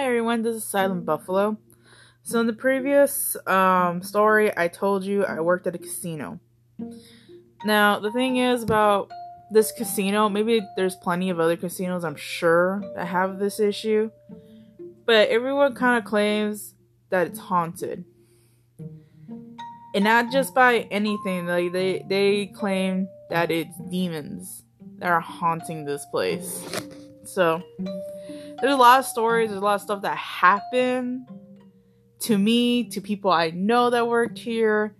Hi everyone, this is Silent Buffalo. So in the previous um, story, I told you I worked at a casino. Now the thing is about this casino, maybe there's plenty of other casinos I'm sure that have this issue, but everyone kind of claims that it's haunted, and not just by anything. Like they they claim that it's demons that are haunting this place. So there's a lot of stories, there's a lot of stuff that happened to me, to people I know that worked here.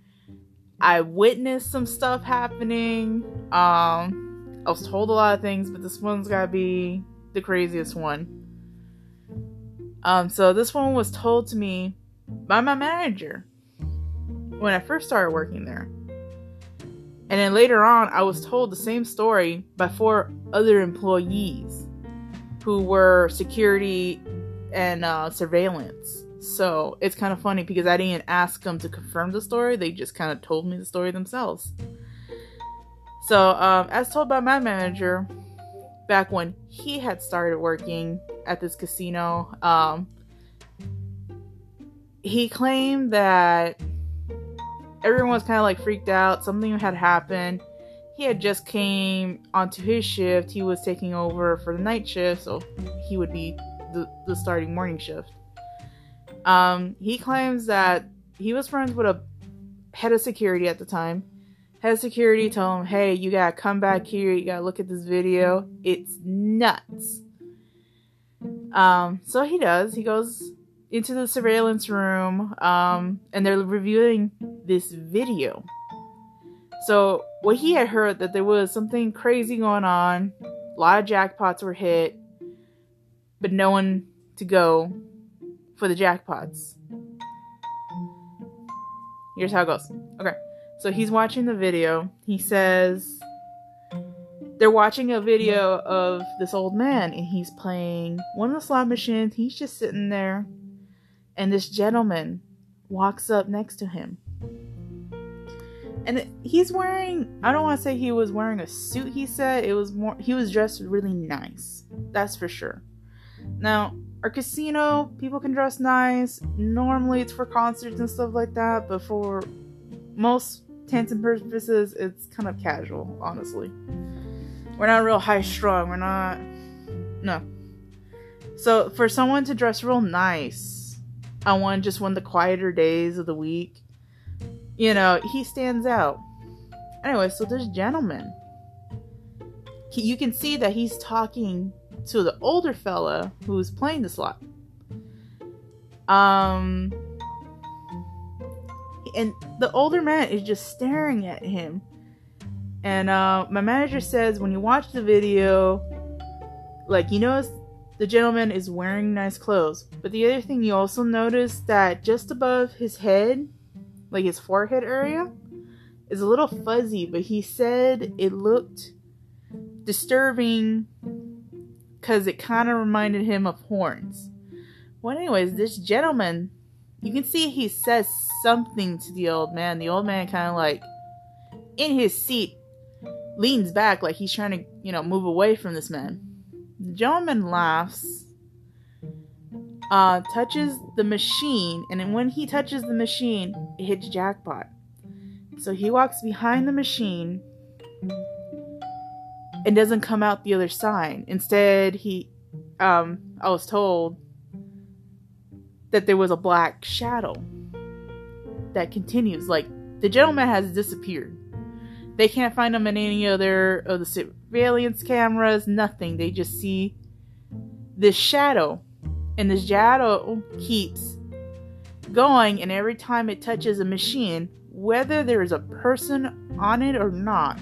I witnessed some stuff happening. Um, I was told a lot of things, but this one's gotta be the craziest one. Um, so this one was told to me by my manager when I first started working there. And then later on, I was told the same story by four other employees who were security and uh, surveillance. So it's kind of funny because I didn't ask them to confirm the story; they just kind of told me the story themselves. So, um, as told by my manager, back when he had started working at this casino, um, he claimed that everyone was kind of like freaked out. Something had happened he had just came onto his shift. He was taking over for the night shift, so he would be the, the starting morning shift. Um, he claims that he was friends with a head of security at the time. Head of security told him, "Hey, you gotta come back here. You gotta look at this video. It's nuts." Um, so he does. He goes into the surveillance room, um, and they're reviewing this video. So what he had heard that there was something crazy going on, a lot of jackpots were hit, but no one to go for the jackpots. Here's how it goes. Okay. So he's watching the video. He says they're watching a video of this old man and he's playing one of the slot machines. He's just sitting there and this gentleman walks up next to him and he's wearing i don't want to say he was wearing a suit he said it was more he was dressed really nice that's for sure. Now our casino people can dress nice. Normally it's for concerts and stuff like that but for most intents and purposes it's kind of casual honestly. We're not real high strung we're not no. So for someone to dress real nice on one just one of the quieter days of the week you know, he stands out. Anyway, so this gentleman, he, you can see that he's talking to the older fella who's playing the slot. Um, and the older man is just staring at him. And uh, my manager says when you watch the video, like you notice the gentleman is wearing nice clothes, but the other thing you also notice that just above his head like his forehead area, is a little fuzzy, but he said it looked disturbing because it kind of reminded him of horns. Well, anyways, this gentleman, you can see he says something to the old man. The old man kind of like in his seat leans back like he's trying to, you know, move away from this man. The gentleman laughs uh, touches the machine, and when he touches the machine, it jackpot. So he walks behind the machine and doesn't come out the other side. Instead, he, um, I was told that there was a black shadow that continues. Like the gentleman has disappeared. They can't find him in any other of the surveillance cameras. Nothing. They just see this shadow and this shadow keeps going and every time it touches a machine whether there is a person on it or not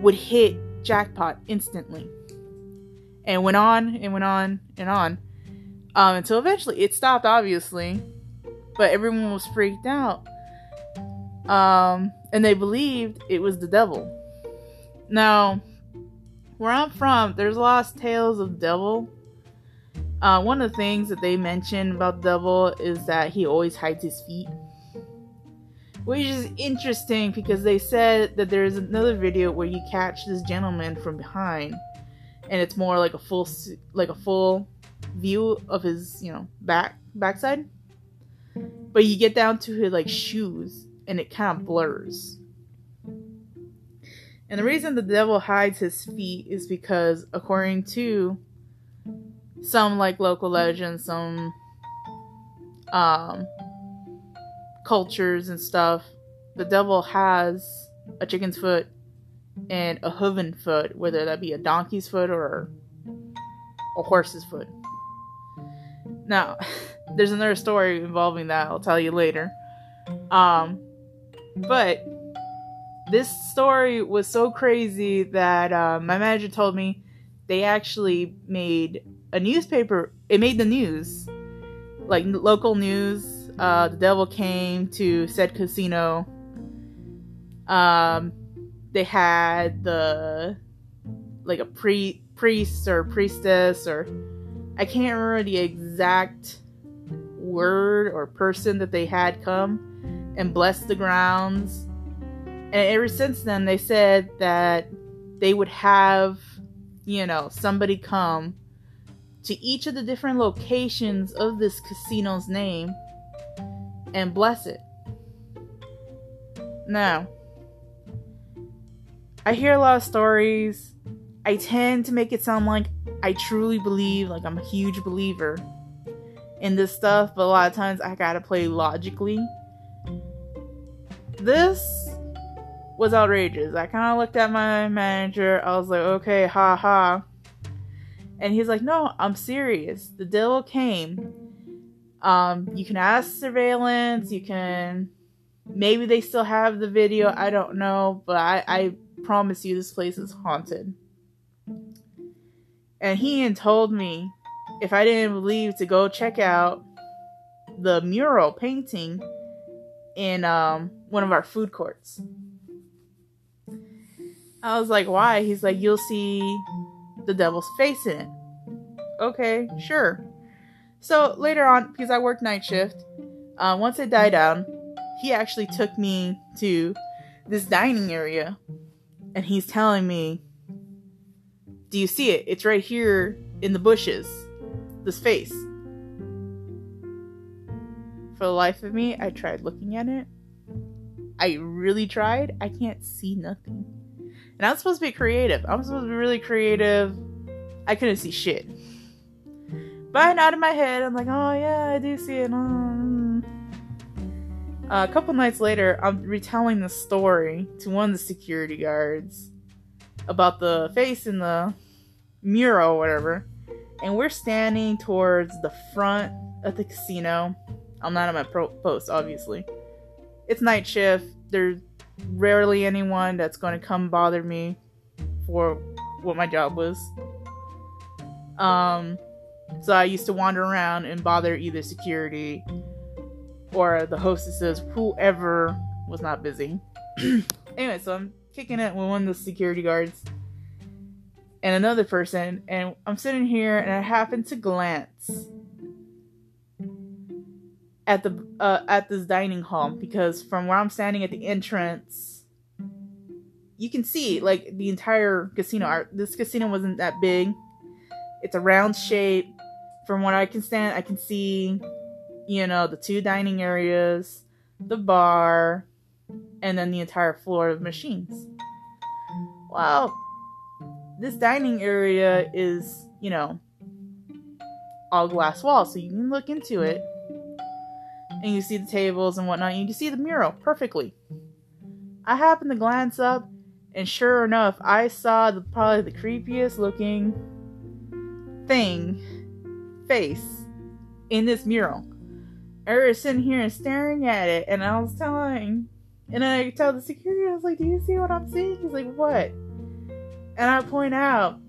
would hit jackpot instantly. And went on and went on and on um, until eventually it stopped obviously but everyone was freaked out um, and they believed it was the devil. Now where i'm from there's a lot of tales of devil uh, one of the things that they mention about the devil is that he always hides his feet. Which is interesting because they said that there's another video where you catch this gentleman from behind and it's more like a full like a full view of his, you know, back backside. But you get down to his like shoes and it kind of blurs. And the reason the devil hides his feet is because according to some like local legends, some um cultures and stuff, the devil has a chicken's foot and a hooven foot, whether that be a donkey's foot or a horse's foot. Now, there's another story involving that I'll tell you later. Um, but this story was so crazy that uh, my manager told me they actually made a newspaper. It made the news, like local news. Uh, the devil came to said casino. Um, they had the like a pre priest or priestess or I can't remember the exact word or person that they had come and bless the grounds. And ever since then, they said that they would have, you know, somebody come to each of the different locations of this casino's name and bless it. Now, I hear a lot of stories. I tend to make it sound like I truly believe, like I'm a huge believer in this stuff, but a lot of times I gotta play logically. This was outrageous. I kind of looked at my manager. I was like, okay, ha ha. And he's like, no, I'm serious. The devil came. Um, you can ask surveillance. You can. Maybe they still have the video. I don't know. But I, I promise you, this place is haunted. And he had told me if I didn't believe to go check out the mural painting in um, one of our food courts. I was like, why? He's like, you'll see the devil's face in it. Okay, sure. So later on, because I worked night shift, uh, once it died down, he actually took me to this dining area and he's telling me, Do you see it? It's right here in the bushes. This face. For the life of me, I tried looking at it. I really tried. I can't see nothing. And I'm supposed to be creative. I'm supposed to be really creative. I couldn't see shit. But I nodded my head. I'm like, oh yeah, I do see it. Uh, a couple nights later, I'm retelling the story to one of the security guards about the face in the mural or whatever. And we're standing towards the front of the casino. I'm not on my pro- post, obviously. It's night shift. There's rarely anyone that's going to come bother me for what my job was. Um, so I used to wander around and bother either security or the hostesses, whoever was not busy. anyway, so I'm kicking it with one of the security guards and another person, and I'm sitting here and I happen to glance at the uh, at this dining hall because from where I'm standing at the entrance, you can see like the entire casino. This casino wasn't that big. It's a round shape. From what I can stand, I can see you know, the two dining areas, the bar, and then the entire floor of machines. Well, this dining area is, you know, all glass walls, so you can look into it and you see the tables and whatnot. And you can see the mural perfectly. I happened to glance up, and sure enough, I saw the probably the creepiest looking thing face in this mural. I was sitting here and staring at it, and I was telling, and I tell the security, I was like, "Do you see what I'm seeing?" He's like, "What?" And I point out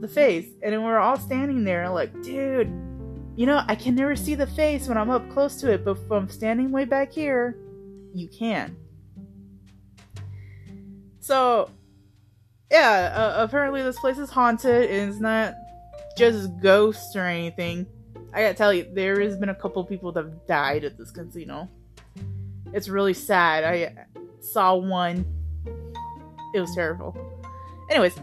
the face, and then we're all standing there, like, dude, you know, I can never see the face when I'm up close to it, but from standing way back here, you can. So, yeah, uh, apparently this place is haunted, and it's not just ghosts or anything I gotta tell you, there has been a couple people that have died at this casino. It's really sad. I saw one. It was terrible. Anyways,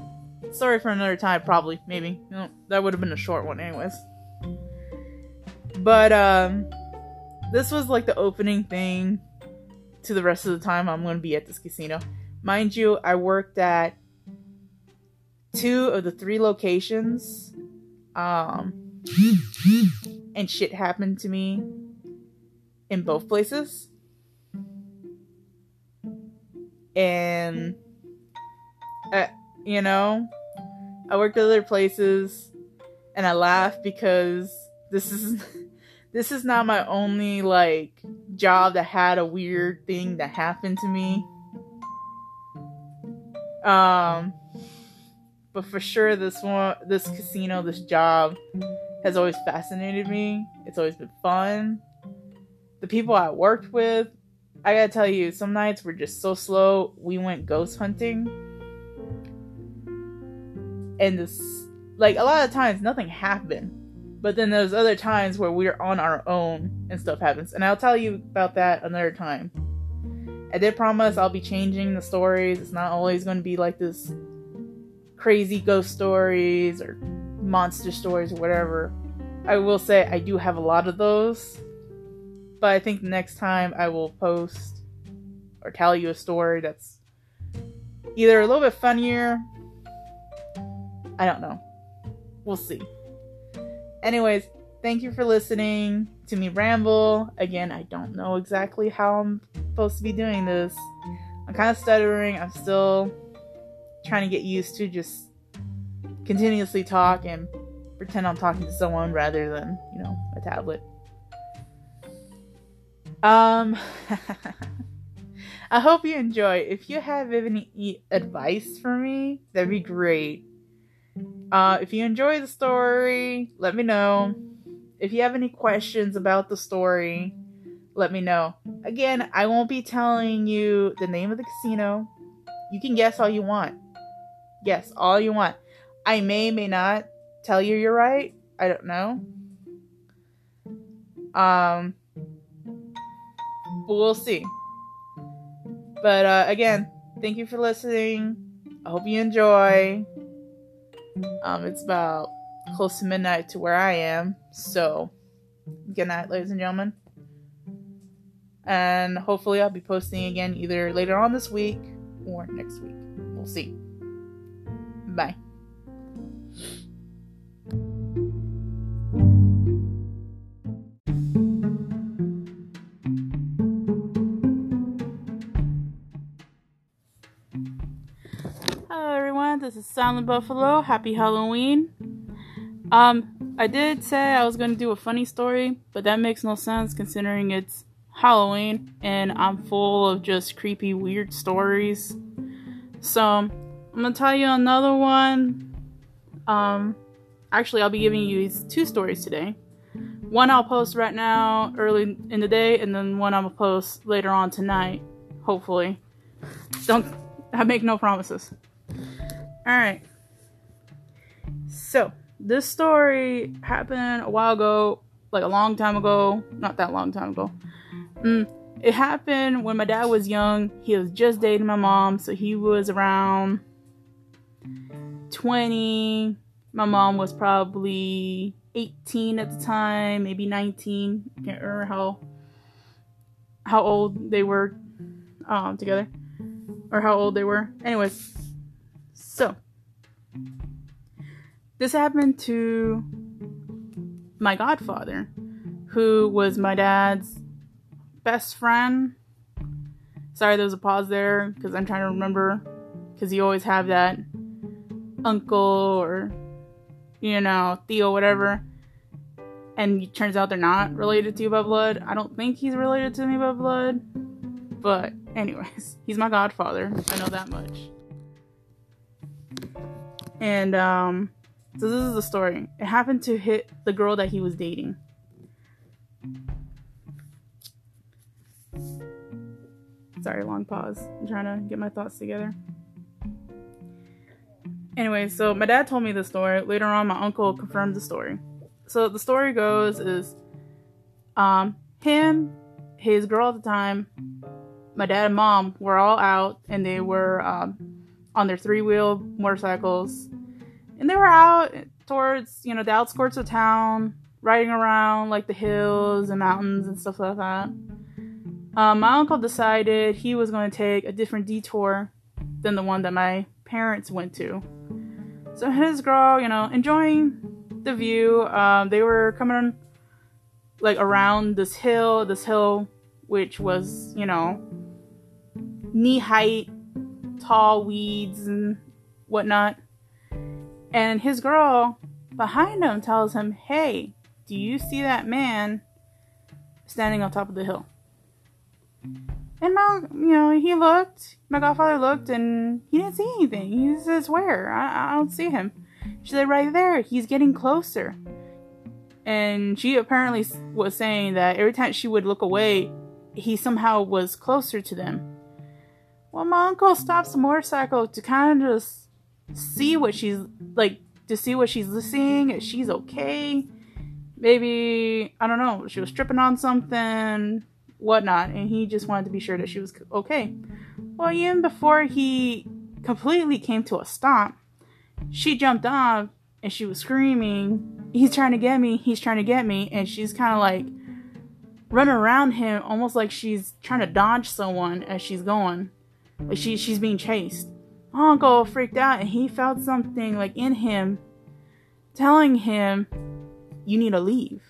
sorry for another time, probably, maybe. You know, that would have been a short one, anyways. But um, this was like the opening thing to the rest of the time I'm going to be at this casino. Mind you, I worked at two of the three locations. Um, and shit happened to me in both places. And, uh, you know, I worked at other places and I laugh because this is this is not my only like job that had a weird thing that happened to me. Um but for sure this one this casino, this job has always fascinated me. It's always been fun. The people I worked with, I gotta tell you, some nights were just so slow. We went ghost hunting. And this like a lot of times nothing happened but then there's other times where we're on our own and stuff happens. And I'll tell you about that another time. I did promise I'll be changing the stories. It's not always going to be like this crazy ghost stories or monster stories or whatever. I will say I do have a lot of those. But I think next time I will post or tell you a story that's either a little bit funnier. I don't know. We'll see. Anyways, thank you for listening to me ramble. Again, I don't know exactly how I'm supposed to be doing this. I'm kind of stuttering. I'm still trying to get used to just continuously talk and pretend I'm talking to someone rather than, you know, a tablet. Um I hope you enjoy. If you have any advice for me, that'd be great. Uh, if you enjoy the story, let me know. If you have any questions about the story, let me know. Again, I won't be telling you the name of the casino. You can guess all you want. Guess all you want. I may, may not tell you you're right. I don't know. Um, we'll see. But uh, again, thank you for listening. I hope you enjoy. Um, it's about close to midnight to where I am. So, good night, ladies and gentlemen. And hopefully, I'll be posting again either later on this week or next week. We'll see. Bye. Silent Buffalo. Happy Halloween. Um, I did say I was gonna do a funny story, but that makes no sense considering it's Halloween and I'm full of just creepy, weird stories. So I'm gonna tell you another one. Um, actually, I'll be giving you two stories today. One I'll post right now, early in the day, and then one I'm gonna post later on tonight, hopefully. Don't I make no promises. Alright. So, this story happened a while ago, like a long time ago. Not that long time ago. Mm, it happened when my dad was young. He was just dating my mom, so he was around 20. My mom was probably 18 at the time, maybe 19. I Can't remember how how old they were um, together or how old they were. Anyways, so, this happened to my godfather, who was my dad's best friend. Sorry, there was a pause there because I'm trying to remember because you always have that uncle or you know Theo, whatever. And it turns out they're not related to you by blood. I don't think he's related to me by blood, but anyways, he's my godfather. I know that much. And um, so this is the story. It happened to hit the girl that he was dating. Sorry, long pause. I'm trying to get my thoughts together. Anyway, so my dad told me the story. Later on, my uncle confirmed the story. So the story goes is um him, his girl at the time, my dad and mom were all out and they were um on their three wheel motorcycles And they were out towards, you know, the outskirts of town, riding around like the hills and mountains and stuff like that. Um, my uncle decided he was going to take a different detour than the one that my parents went to. So his girl, you know, enjoying the view. Um, they were coming like around this hill, this hill which was, you know, knee height, tall weeds and whatnot. And his girl behind him tells him, Hey, do you see that man standing on top of the hill? And my, you know, he looked, my godfather looked, and he didn't see anything. He says, Where? I, I don't see him. She said, Right there. He's getting closer. And she apparently was saying that every time she would look away, he somehow was closer to them. Well, my uncle stops the motorcycle to kind of just see what she's like, to see what she's seeing, if she's okay. Maybe, I don't know, she was tripping on something, whatnot, and he just wanted to be sure that she was okay. Well, even before he completely came to a stop, she jumped off and she was screaming, He's trying to get me, he's trying to get me, and she's kind of like running around him almost like she's trying to dodge someone as she's going. Like she, she's being chased. Uncle freaked out and he felt something like in him telling him, You need to leave.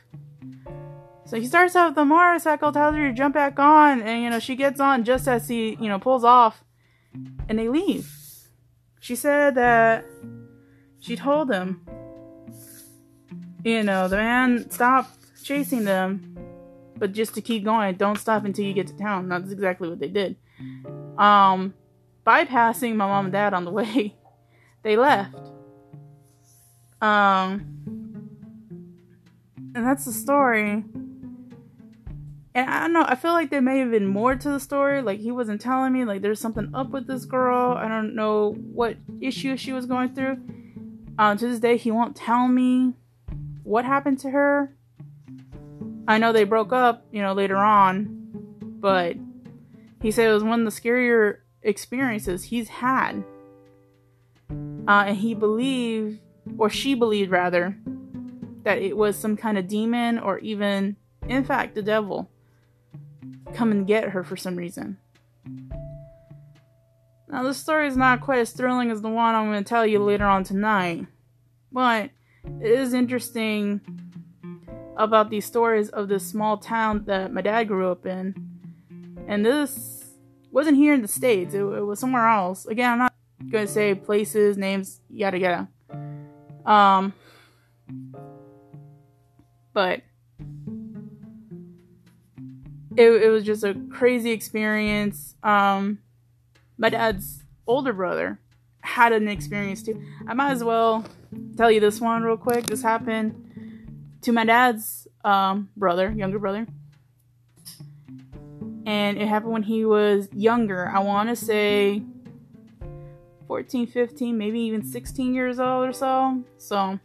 So he starts out the motorcycle, tells her to jump back on, and you know, she gets on just as he, you know, pulls off and they leave. She said that she told him, you know, the man stopped chasing them, but just to keep going, don't stop until you get to town. That's exactly what they did. Um, bypassing my mom and dad on the way, they left. Um, and that's the story. And I don't know, I feel like there may have been more to the story. Like, he wasn't telling me, like, there's something up with this girl. I don't know what issue she was going through. Um, to this day, he won't tell me what happened to her. I know they broke up, you know, later on, but he said it was one of the scarier experiences he's had. Uh, and he believed, or she believed rather, that it was some kind of demon or even, in fact, the devil come and get her for some reason. Now, this story is not quite as thrilling as the one I'm going to tell you later on tonight, but it is interesting about these stories of this small town that my dad grew up in. And this wasn't here in the States, it, it was somewhere else. Again, I'm not to say places, names, yada yada. Um, but it, it was just a crazy experience. Um, my dad's older brother had an experience too. I might as well tell you this one real quick. This happened to my dad's um, brother, younger brother. And it happened when he was younger. I want to say 14, 15, maybe even 16 years old or so. So,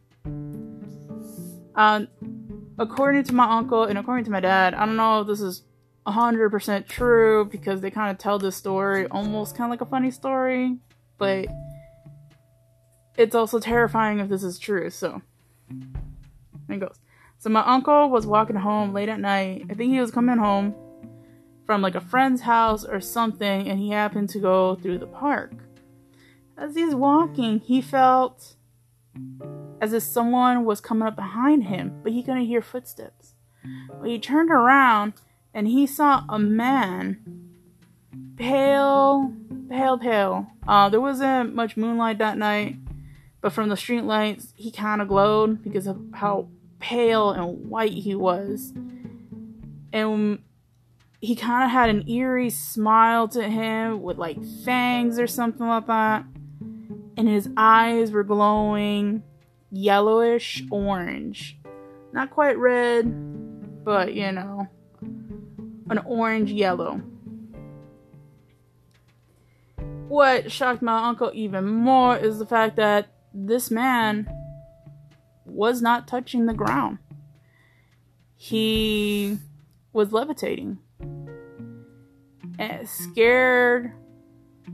uh, according to my uncle and according to my dad, I don't know if this is 100% true because they kind of tell this story almost kind of like a funny story, but it's also terrifying if this is true. So, it goes. So my uncle was walking home late at night. I think he was coming home from like a friend's house or something, and he happened to go through the park. As he's walking, he felt as if someone was coming up behind him, but he couldn't hear footsteps. But he turned around and he saw a man, pale, pale, pale. Uh, there wasn't much moonlight that night, but from the street lights, he kind of glowed because of how pale and white he was. And he kind of had an eerie smile to him with like fangs or something like that. And his eyes were glowing yellowish orange. Not quite red, but you know, an orange yellow. What shocked my uncle even more is the fact that this man was not touching the ground. He was levitating. And scared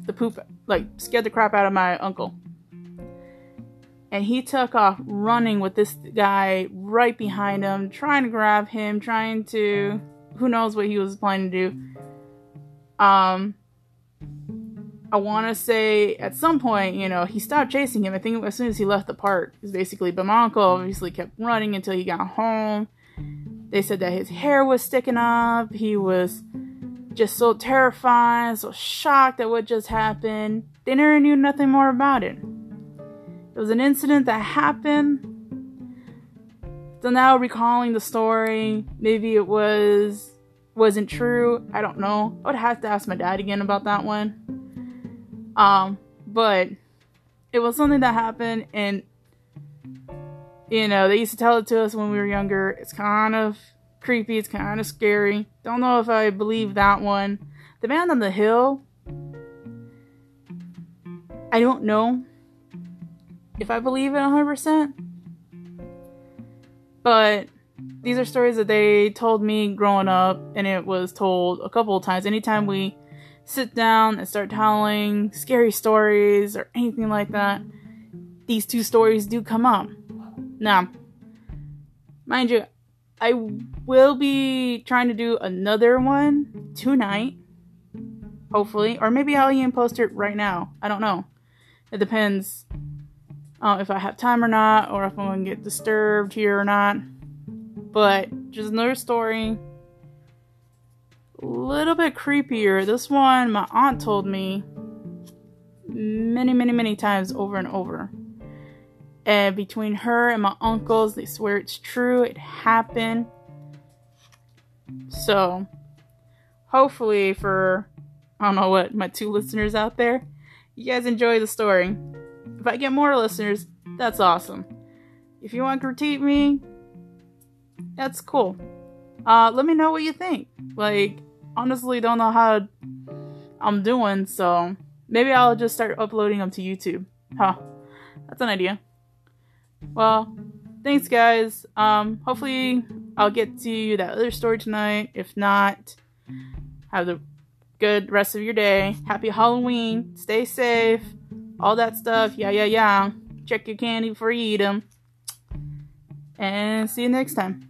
the poop, like, scared the crap out of my uncle. and he took off running with this guy right behind him, trying to grab him, trying to who knows what he was planning to do. Um I want to say at some point, you know, he stopped chasing him. I think as soon as he left the park, is basically. But my uncle obviously kept running until he got home. They said that his hair was sticking up. He was just so terrified, so shocked at what just happened. They never knew nothing more about it. It was an incident that happened. So now recalling the story, maybe it was wasn't true. I don't know. I would have to ask my dad again about that one. Um, but it was something that happened and you know, they used to tell it to us when we were younger. It's kind of creepy, it's kind of scary. Don't know if I believe that one. The man on the hill I don't know if I believe it 100%. But these are stories that they told me growing up, and it was told a couple of times. Anytime we sit down and start telling scary stories or anything like that, these two stories do come up. Now, mind you, I will be trying to do another one tonight, hopefully, or maybe I'll even post it right now. I don't know. It depends uh, if I have time or not, or if I'm gonna get disturbed here or not. But just another story. A little bit creepier. This one my aunt told me many, many, many times over and over. And between her and my uncles, they swear it's true. It happened. So, hopefully, for I don't know what my two listeners out there, you guys enjoy the story. If I get more listeners, that's awesome. If you want to critique me, that's cool. Uh, let me know what you think. Like, honestly, don't know how I'm doing, so maybe I'll just start uploading them to YouTube. Huh. That's an idea. Well, thanks guys. Um, hopefully I'll get to that other story tonight. If not, have the good rest of your day. Happy Halloween. Stay safe. All that stuff. Yeah, yeah, yeah. Check your candy before you eat them. And see you next time.